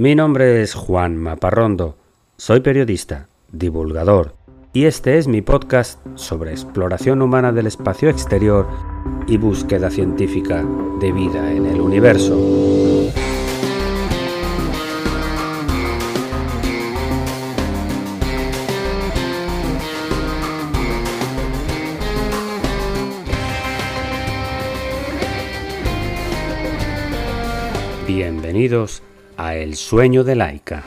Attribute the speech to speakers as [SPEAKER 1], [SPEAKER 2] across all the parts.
[SPEAKER 1] Mi nombre es Juan Maparrondo, soy periodista, divulgador, y este es mi podcast sobre exploración humana del espacio exterior y búsqueda científica de vida en el universo. Bienvenidos a El sueño de Laika.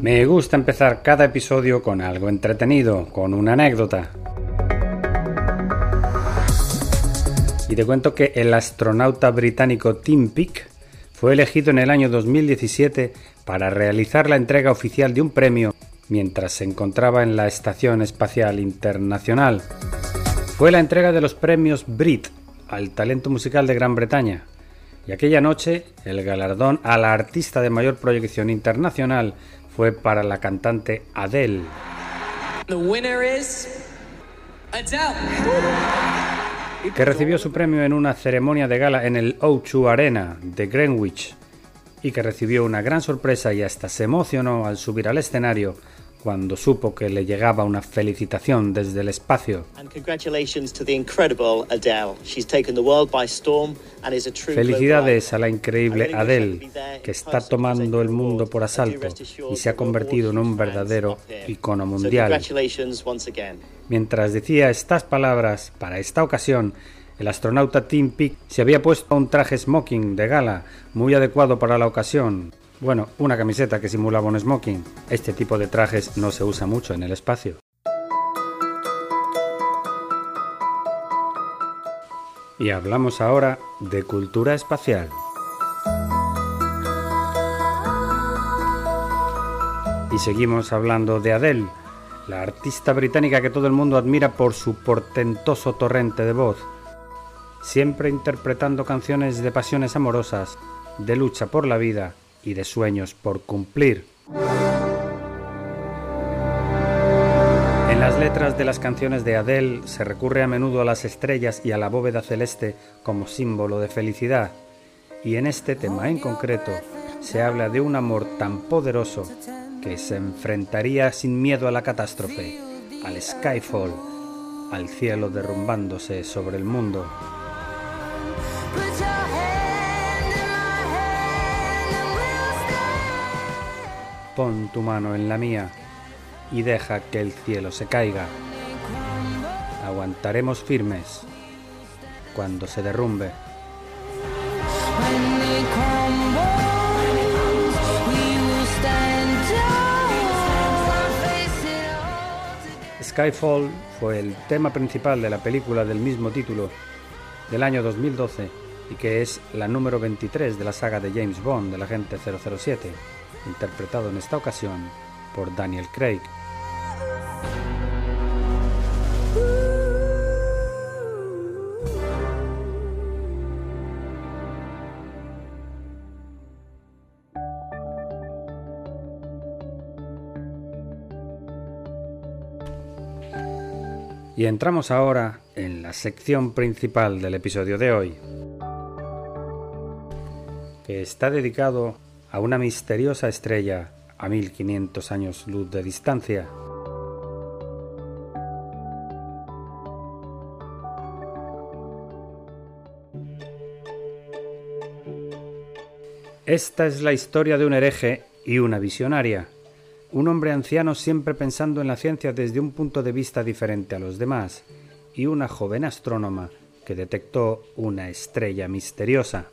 [SPEAKER 1] Me gusta empezar cada episodio con algo entretenido, con una anécdota. Y te cuento que el astronauta británico Tim Peake fue elegido en el año 2017 para realizar la entrega oficial de un premio mientras se encontraba en la Estación Espacial Internacional. Fue la entrega de los premios Brit al talento musical de Gran Bretaña. Y aquella noche el galardón a la artista de mayor proyección internacional fue para la cantante Adele. Que recibió su premio en una ceremonia de gala en el O2 Arena de Greenwich y que recibió una gran sorpresa y hasta se emocionó al subir al escenario cuando supo que le llegaba una felicitación desde el espacio. Felicidades a la increíble Adele, que está tomando el mundo por asalto y se ha convertido en un verdadero icono mundial. Mientras decía estas palabras para esta ocasión, el astronauta Tim Peake se había puesto un traje smoking de gala muy adecuado para la ocasión. Bueno, una camiseta que simulaba un smoking. Este tipo de trajes no se usa mucho en el espacio. Y hablamos ahora de cultura espacial. Y seguimos hablando de Adele, la artista británica que todo el mundo admira por su portentoso torrente de voz siempre interpretando canciones de pasiones amorosas, de lucha por la vida y de sueños por cumplir. En las letras de las canciones de Adele se recurre a menudo a las estrellas y a la bóveda celeste como símbolo de felicidad, y en este tema en concreto se habla de un amor tan poderoso que se enfrentaría sin miedo a la catástrofe, al skyfall, al cielo derrumbándose sobre el mundo. Pon tu mano en la mía y deja que el cielo se caiga. Aguantaremos firmes cuando se derrumbe. Skyfall fue el tema principal de la película del mismo título del año 2012 y que es la número 23 de la saga de James Bond del agente 007 interpretado en esta ocasión por Daniel Craig. Y entramos ahora en la sección principal del episodio de hoy, que está dedicado a una misteriosa estrella a 1500 años luz de distancia. Esta es la historia de un hereje y una visionaria, un hombre anciano siempre pensando en la ciencia desde un punto de vista diferente a los demás, y una joven astrónoma que detectó una estrella misteriosa.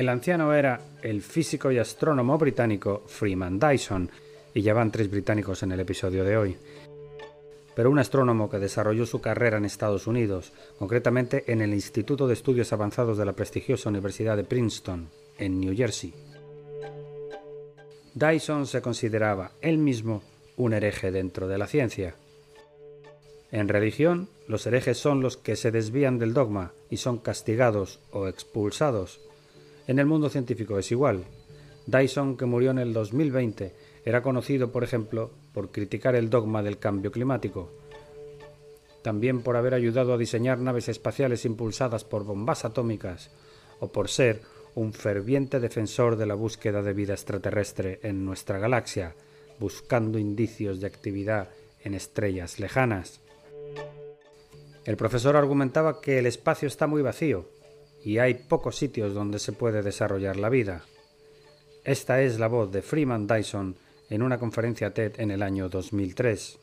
[SPEAKER 1] El anciano era el físico y astrónomo británico Freeman Dyson, y ya van tres británicos en el episodio de hoy. Pero un astrónomo que desarrolló su carrera en Estados Unidos, concretamente en el Instituto de Estudios Avanzados de la prestigiosa Universidad de Princeton, en New Jersey. Dyson se consideraba él mismo un hereje dentro de la ciencia. En religión, los herejes son los que se desvían del dogma y son castigados o expulsados en el mundo científico es igual. Dyson, que murió en el 2020, era conocido, por ejemplo, por criticar el dogma del cambio climático, también por haber ayudado a diseñar naves espaciales impulsadas por bombas atómicas, o por ser un ferviente defensor de la búsqueda de vida extraterrestre en nuestra galaxia, buscando indicios de actividad en estrellas lejanas. El profesor argumentaba que el espacio está muy vacío y hay pocos sitios donde se puede desarrollar la vida. Esta es la voz de Freeman Dyson en una conferencia TED en el año 2003.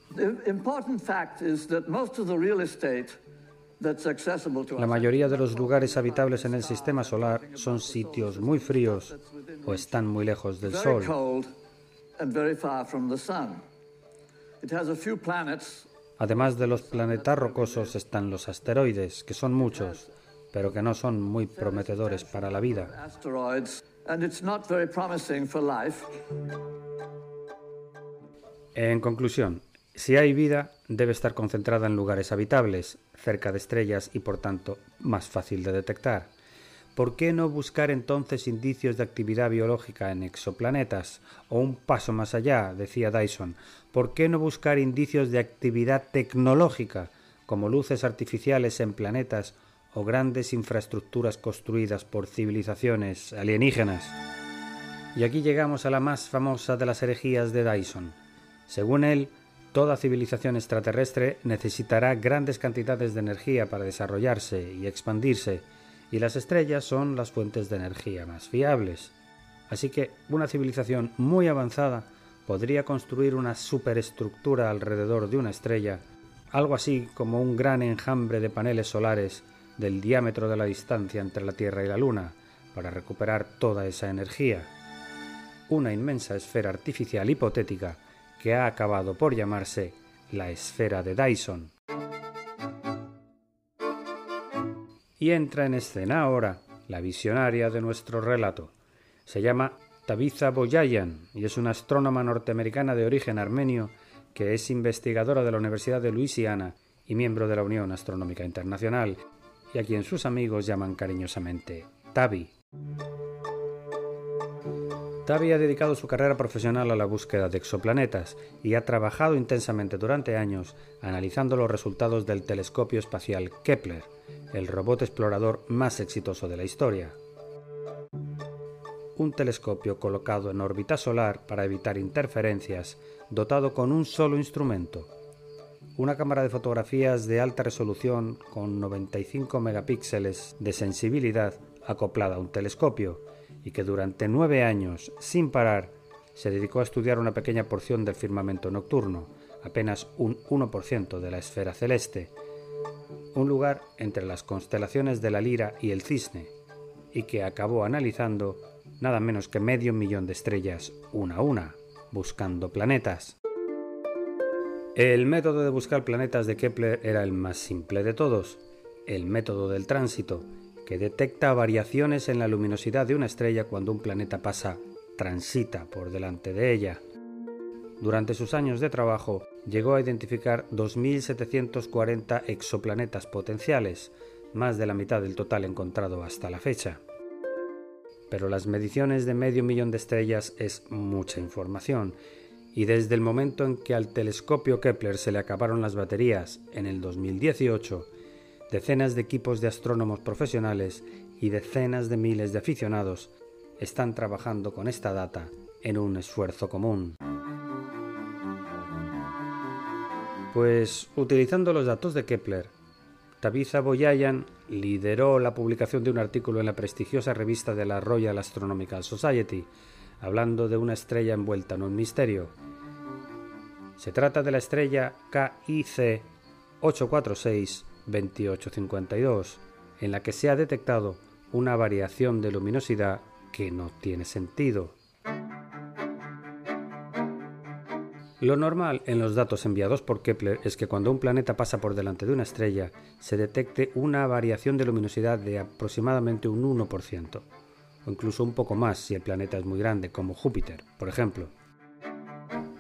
[SPEAKER 1] La mayoría de los lugares habitables en el sistema solar son sitios muy fríos o están muy lejos del Sol. Además de los planetas rocosos están los asteroides, que son muchos, pero que no son muy prometedores para la vida. En conclusión, si hay vida, debe estar concentrada en lugares habitables, cerca de estrellas y por tanto más fácil de detectar. ¿Por qué no buscar entonces indicios de actividad biológica en exoplanetas? O un paso más allá, decía Dyson, ¿por qué no buscar indicios de actividad tecnológica, como luces artificiales en planetas o grandes infraestructuras construidas por civilizaciones alienígenas? Y aquí llegamos a la más famosa de las herejías de Dyson según él, toda civilización extraterrestre necesitará grandes cantidades de energía para desarrollarse y expandirse, y las estrellas son las fuentes de energía más fiables. Así que una civilización muy avanzada podría construir una superestructura alrededor de una estrella, algo así como un gran enjambre de paneles solares del diámetro de la distancia entre la Tierra y la Luna, para recuperar toda esa energía. Una inmensa esfera artificial hipotética que ha acabado por llamarse la esfera de Dyson. Y entra en escena ahora la visionaria de nuestro relato. Se llama Tabitha Boyayan y es una astrónoma norteamericana de origen armenio que es investigadora de la Universidad de Luisiana y miembro de la Unión Astronómica Internacional, y a quien sus amigos llaman cariñosamente Tabi. Tavi ha dedicado su carrera profesional a la búsqueda de exoplanetas y ha trabajado intensamente durante años analizando los resultados del telescopio espacial Kepler, el robot explorador más exitoso de la historia. Un telescopio colocado en órbita solar para evitar interferencias, dotado con un solo instrumento, una cámara de fotografías de alta resolución con 95 megapíxeles de sensibilidad acoplada a un telescopio y que durante nueve años, sin parar, se dedicó a estudiar una pequeña porción del firmamento nocturno, apenas un 1% de la esfera celeste, un lugar entre las constelaciones de la Lira y el Cisne, y que acabó analizando nada menos que medio millón de estrellas una a una, buscando planetas. El método de buscar planetas de Kepler era el más simple de todos, el método del tránsito, que detecta variaciones en la luminosidad de una estrella cuando un planeta pasa, transita por delante de ella. Durante sus años de trabajo, llegó a identificar 2.740 exoplanetas potenciales, más de la mitad del total encontrado hasta la fecha. Pero las mediciones de medio millón de estrellas es mucha información, y desde el momento en que al telescopio Kepler se le acabaron las baterías en el 2018, Decenas de equipos de astrónomos profesionales y decenas de miles de aficionados están trabajando con esta data en un esfuerzo común. Pues utilizando los datos de Kepler, Tabitha Boyayan lideró la publicación de un artículo en la prestigiosa revista de la Royal Astronomical Society, hablando de una estrella envuelta en un misterio. Se trata de la estrella KIC 846 2852, en la que se ha detectado una variación de luminosidad que no tiene sentido. Lo normal en los datos enviados por Kepler es que cuando un planeta pasa por delante de una estrella se detecte una variación de luminosidad de aproximadamente un 1%, o incluso un poco más si el planeta es muy grande, como Júpiter, por ejemplo.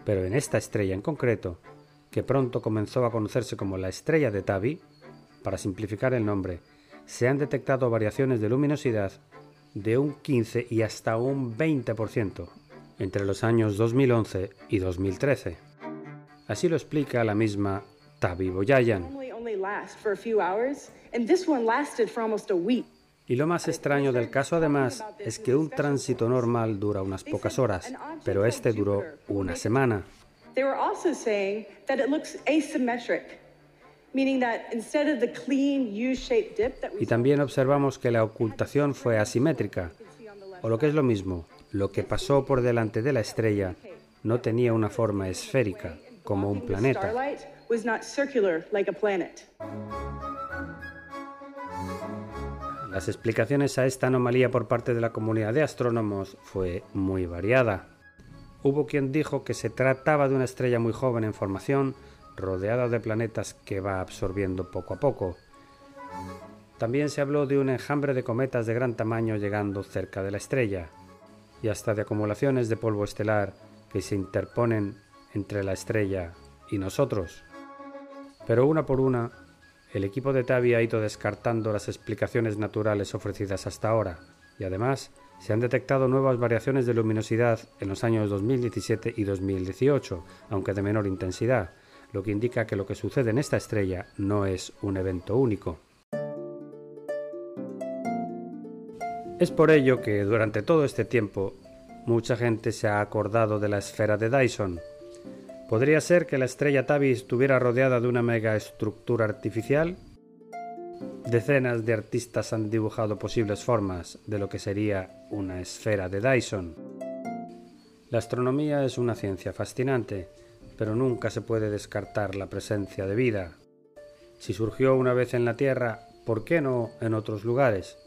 [SPEAKER 1] Pero en esta estrella en concreto, que pronto comenzó a conocerse como la estrella de Tabi, para simplificar el nombre, se han detectado variaciones de luminosidad de un 15 y hasta un 20% entre los años 2011 y 2013. Así lo explica la misma Tavi Boyayan. Y lo más extraño del caso además es que un tránsito normal dura unas pocas horas, pero este duró una semana. Y también observamos que la ocultación fue asimétrica, o lo que es lo mismo, lo que pasó por delante de la estrella no tenía una forma esférica como un planeta. Las explicaciones a esta anomalía por parte de la comunidad de astrónomos fue muy variada. Hubo quien dijo que se trataba de una estrella muy joven en formación, rodeada de planetas que va absorbiendo poco a poco. También se habló de un enjambre de cometas de gran tamaño llegando cerca de la estrella, y hasta de acumulaciones de polvo estelar que se interponen entre la estrella y nosotros. Pero una por una, el equipo de Tavi ha ido descartando las explicaciones naturales ofrecidas hasta ahora, y además se han detectado nuevas variaciones de luminosidad en los años 2017 y 2018, aunque de menor intensidad, lo que indica que lo que sucede en esta estrella no es un evento único. Es por ello que durante todo este tiempo mucha gente se ha acordado de la esfera de Dyson. ¿Podría ser que la estrella Tabi estuviera rodeada de una mega estructura artificial? Decenas de artistas han dibujado posibles formas de lo que sería una esfera de Dyson. La astronomía es una ciencia fascinante pero nunca se puede descartar la presencia de vida. Si surgió una vez en la Tierra, ¿por qué no en otros lugares?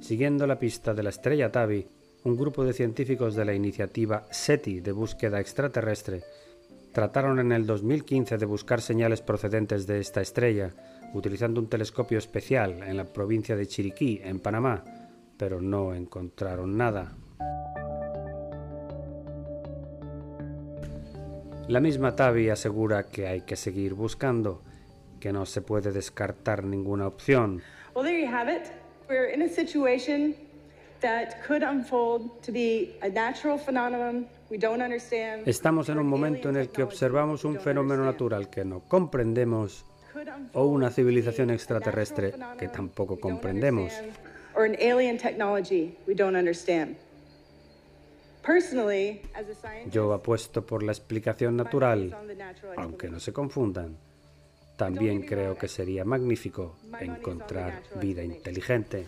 [SPEAKER 1] Siguiendo la pista de la estrella Tabi, un grupo de científicos de la iniciativa SETI de búsqueda extraterrestre trataron en el 2015 de buscar señales procedentes de esta estrella utilizando un telescopio especial en la provincia de Chiriquí, en Panamá, pero no encontraron nada. La misma Tavi asegura que hay que seguir buscando, que no se puede descartar ninguna opción.
[SPEAKER 2] Well, there you have it. We're in
[SPEAKER 1] Estamos en un momento en el que observamos un fenómeno natural que no comprendemos o una civilización extraterrestre que tampoco comprendemos.
[SPEAKER 2] Or an alien technology we don't understand.
[SPEAKER 1] Yo apuesto por la explicación natural, aunque no se confundan. También creo que sería magnífico encontrar vida inteligente.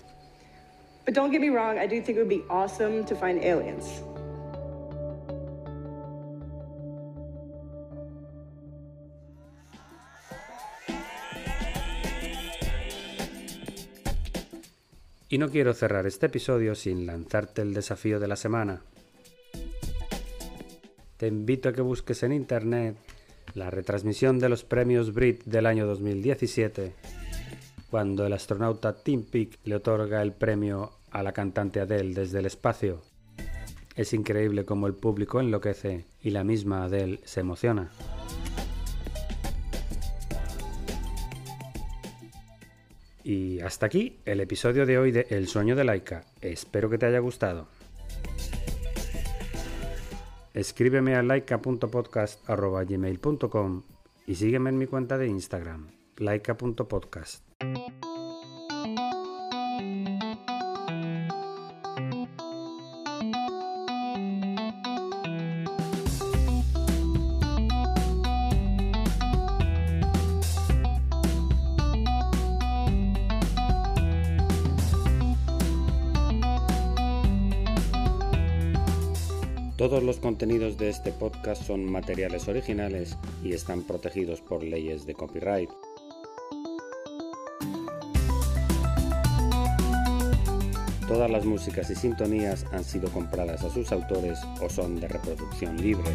[SPEAKER 1] Y no quiero cerrar este episodio sin lanzarte el desafío de la semana. Te invito a que busques en internet la retransmisión de los premios Brit del año 2017, cuando el astronauta Tim Peake le otorga el premio a la cantante Adele desde el espacio. Es increíble cómo el público enloquece y la misma Adele se emociona. Y hasta aquí el episodio de hoy de El sueño de Laika. Espero que te haya gustado. Escríbeme a laika.podcast.gmail.com y sígueme en mi cuenta de Instagram, laika.podcast. Todos los contenidos de este podcast son materiales originales y están protegidos por leyes de copyright. Todas las músicas y sintonías han sido compradas a sus autores o son de reproducción libre.